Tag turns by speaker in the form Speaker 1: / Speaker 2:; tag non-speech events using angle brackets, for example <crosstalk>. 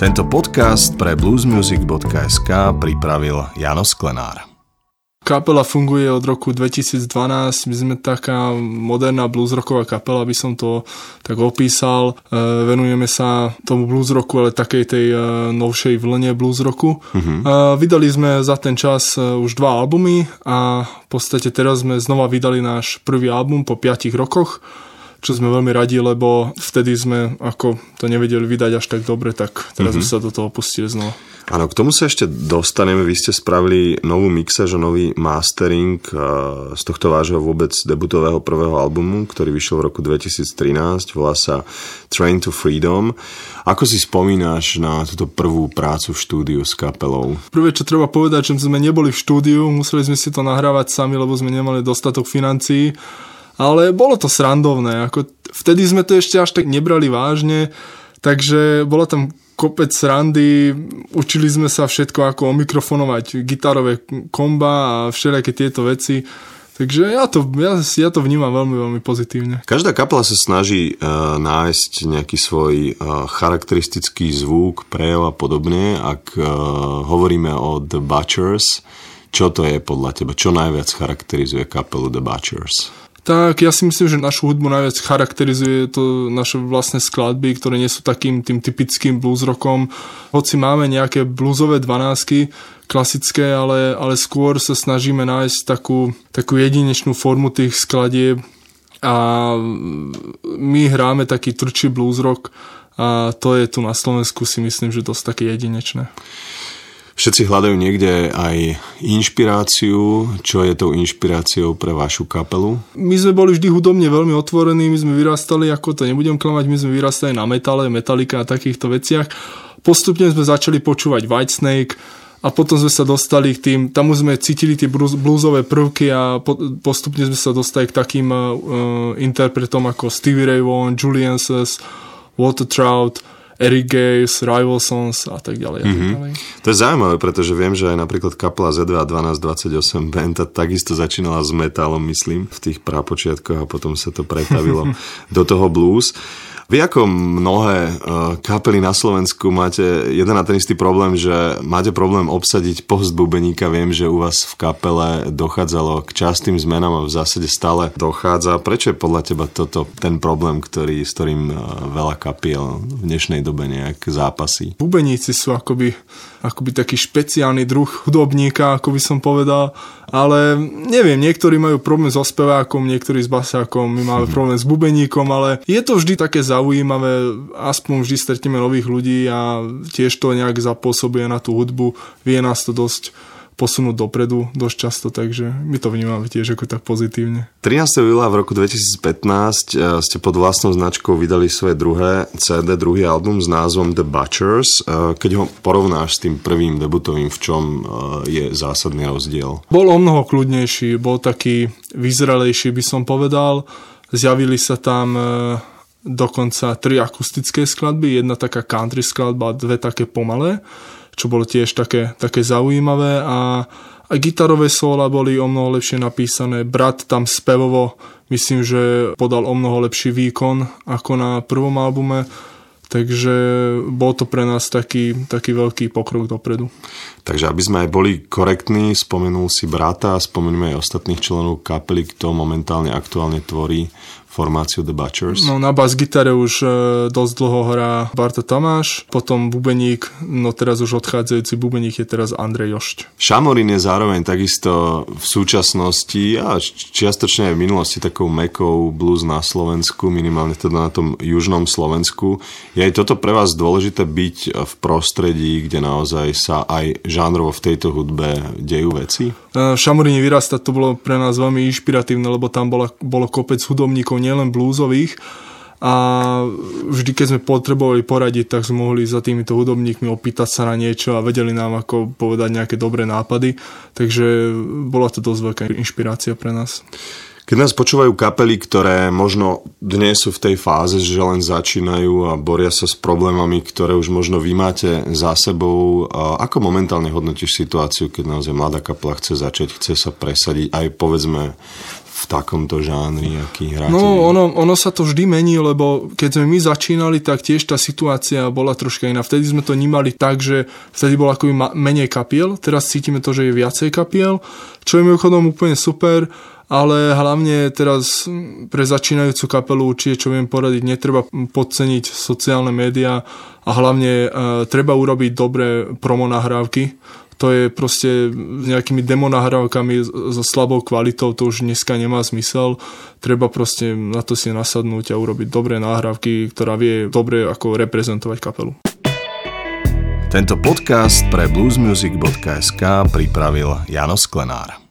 Speaker 1: Tento podcast pre bluesmusic.sk pripravil Jano Sklenár.
Speaker 2: Kapela funguje od roku 2012, my sme taká moderná bluesrocková kapela, by som to tak opísal. E, venujeme sa tomu bluesrocku, ale takej tej e, novšej vlne bluesrocku. E, vydali sme za ten čas už dva albumy a v podstate teraz sme znova vydali náš prvý album po 5 rokoch čo sme veľmi radi, lebo vtedy sme ako to nevedeli vydať až tak dobre, tak teraz mm-hmm. sme sa do toho pustili znova.
Speaker 1: Áno, k tomu sa ešte dostaneme. Vy ste spravili novú mixaž nový mastering eh, z tohto vášho vôbec debutového prvého albumu, ktorý vyšiel v roku 2013. Volá sa Train to Freedom. Ako si spomínaš na túto prvú prácu v štúdiu s kapelou?
Speaker 2: Prvé, čo treba povedať, že sme neboli v štúdiu, museli sme si to nahrávať sami, lebo sme nemali dostatok financií ale bolo to srandovné, ako vtedy sme to ešte až tak nebrali vážne, takže bola tam kopec srandy, učili sme sa všetko ako omikrofonovať gitarové komba a všelijaké tieto veci. Takže ja to, ja, ja to vnímam veľmi, veľmi pozitívne.
Speaker 1: Každá kapela sa snaží uh, nájsť nejaký svoj uh, charakteristický zvuk, prejav a podobne. Ak uh, hovoríme o The Butchers, čo to je podľa teba? Čo najviac charakterizuje kapelu The Butchers?
Speaker 2: Tak ja si myslím, že našu hudbu najviac charakterizuje to naše vlastné skladby, ktoré nie sú takým tým typickým blues rockom. Hoci máme nejaké bluesové dvanásky, klasické, ale, ale skôr sa snažíme nájsť takú, takú jedinečnú formu tých skladieb a my hráme taký trčí blues rock a to je tu na Slovensku si myslím, že dosť také jedinečné.
Speaker 1: Všetci hľadajú niekde aj inšpiráciu. Čo je tou inšpiráciou pre vašu kapelu?
Speaker 2: My sme boli vždy hudobne veľmi otvorení, my sme vyrastali, ako to nebudem klamať, my sme vyrastali na metale, metalika a takýchto veciach. Postupne sme začali počúvať Whitesnake, a potom sme sa dostali k tým, tam už sme cítili tie bluesové prvky a postupne sme sa dostali k takým uh, interpretom ako Stevie Ray Vaughan, Julian Sess, Walter Trout, Eric Gaze, Rival Sons a tak ďalej. Mm-hmm. tak mhm.
Speaker 1: To je zaujímavé, pretože viem, že aj napríklad kapela Z2 1228 band takisto začínala s metalom, myslím, v tých prapočiatkoch a potom sa to pretavilo <laughs> do toho blues. Vy ako mnohé uh, kapely na Slovensku máte jeden a ten istý problém, že máte problém obsadiť post bubeníka. Viem, že u vás v kapele dochádzalo k častým zmenám a v zásade stále dochádza. Prečo je podľa teba toto ten problém, ktorý, s ktorým uh, veľa kapiel v dnešnej dobe nejak zápasí?
Speaker 2: Bubeníci sú akoby, akoby taký špeciálny druh hudobníka, ako by som povedal ale neviem, niektorí majú problém so spevákom, niektorí s basákom, my máme <laughs> problém s bubeníkom, ale je to vždy také zaujímavé, aspoň vždy stretneme nových ľudí a tiež to nejak zapôsobuje na tú hudbu, vie nás to dosť posunúť dopredu dosť často, takže my to vnímame tiež ako tak pozitívne.
Speaker 1: 13. júla v roku 2015 eh, ste pod vlastnou značkou vydali svoje druhé CD, druhý album s názvom The Butchers. Eh, keď ho porovnáš s tým prvým debutovým, v čom eh, je zásadný rozdiel?
Speaker 2: Bol o mnoho kľudnejší, bol taký vyzrelejší, by som povedal. Zjavili sa tam dokonca tri akustické skladby, jedna taká country skladba, dve také pomalé čo bolo tiež také, také zaujímavé a aj gitarové sóla boli o mnoho lepšie napísané. Brat tam spevovo myslím, že podal o mnoho lepší výkon ako na prvom albume. Takže bol to pre nás taký, taký veľký pokrok dopredu.
Speaker 1: Takže aby sme aj boli korektní, spomenul si brata a spomeníme aj ostatných členov kapely, kto momentálne aktuálne tvorí formáciu The Butchers?
Speaker 2: No na bas gitare už e, dosť dlho hrá Barta Tamáš, potom bubeník, no teraz už odchádzajúci bubeník je teraz Andrej Jošť.
Speaker 1: Šamorín je zároveň takisto v súčasnosti a čiastočne aj v minulosti takou mekou blues na Slovensku, minimálne teda na tom južnom Slovensku. Je aj toto pre vás dôležité byť v prostredí, kde naozaj sa aj žánrovo v tejto hudbe dejú veci?
Speaker 2: V Šamoríne vyrastať to bolo pre nás veľmi inšpiratívne, lebo tam bolo, bolo kopec hudobníkov nielen blúzových a vždy, keď sme potrebovali poradiť, tak sme mohli za týmito hudobníkmi opýtať sa na niečo a vedeli nám ako povedať nejaké dobré nápady, takže bola to dosť veľká inšpirácia pre nás.
Speaker 1: Keď nás počúvajú kapely, ktoré možno dnes sú v tej fáze, že len začínajú a boria sa s problémami, ktoré už možno vy máte za sebou, ako momentálne hodnotíš situáciu, keď naozaj mladá kapela chce začať, chce sa presadiť aj povedzme v takomto žánri, aký hráte?
Speaker 2: No, ono, ono sa to vždy mení, lebo keď sme my začínali, tak tiež tá situácia bola troška iná. Vtedy sme to nemali tak, že vtedy bolo ako menej kapiel, teraz cítime to, že je viacej kapiel, čo je mimochodom úplne super, ale hlavne teraz pre začínajúcu kapelu určite, čo viem poradiť, netreba podceniť sociálne médiá a hlavne e, treba urobiť dobré promo nahrávky, to je proste nejakými demo nahrávkami so slabou kvalitou, to už dneska nemá zmysel. Treba proste na to si nasadnúť a urobiť dobré nahrávky, ktorá vie dobre ako reprezentovať kapelu.
Speaker 1: Tento podcast pre bluesmusic.sk pripravil Jano Sklenár.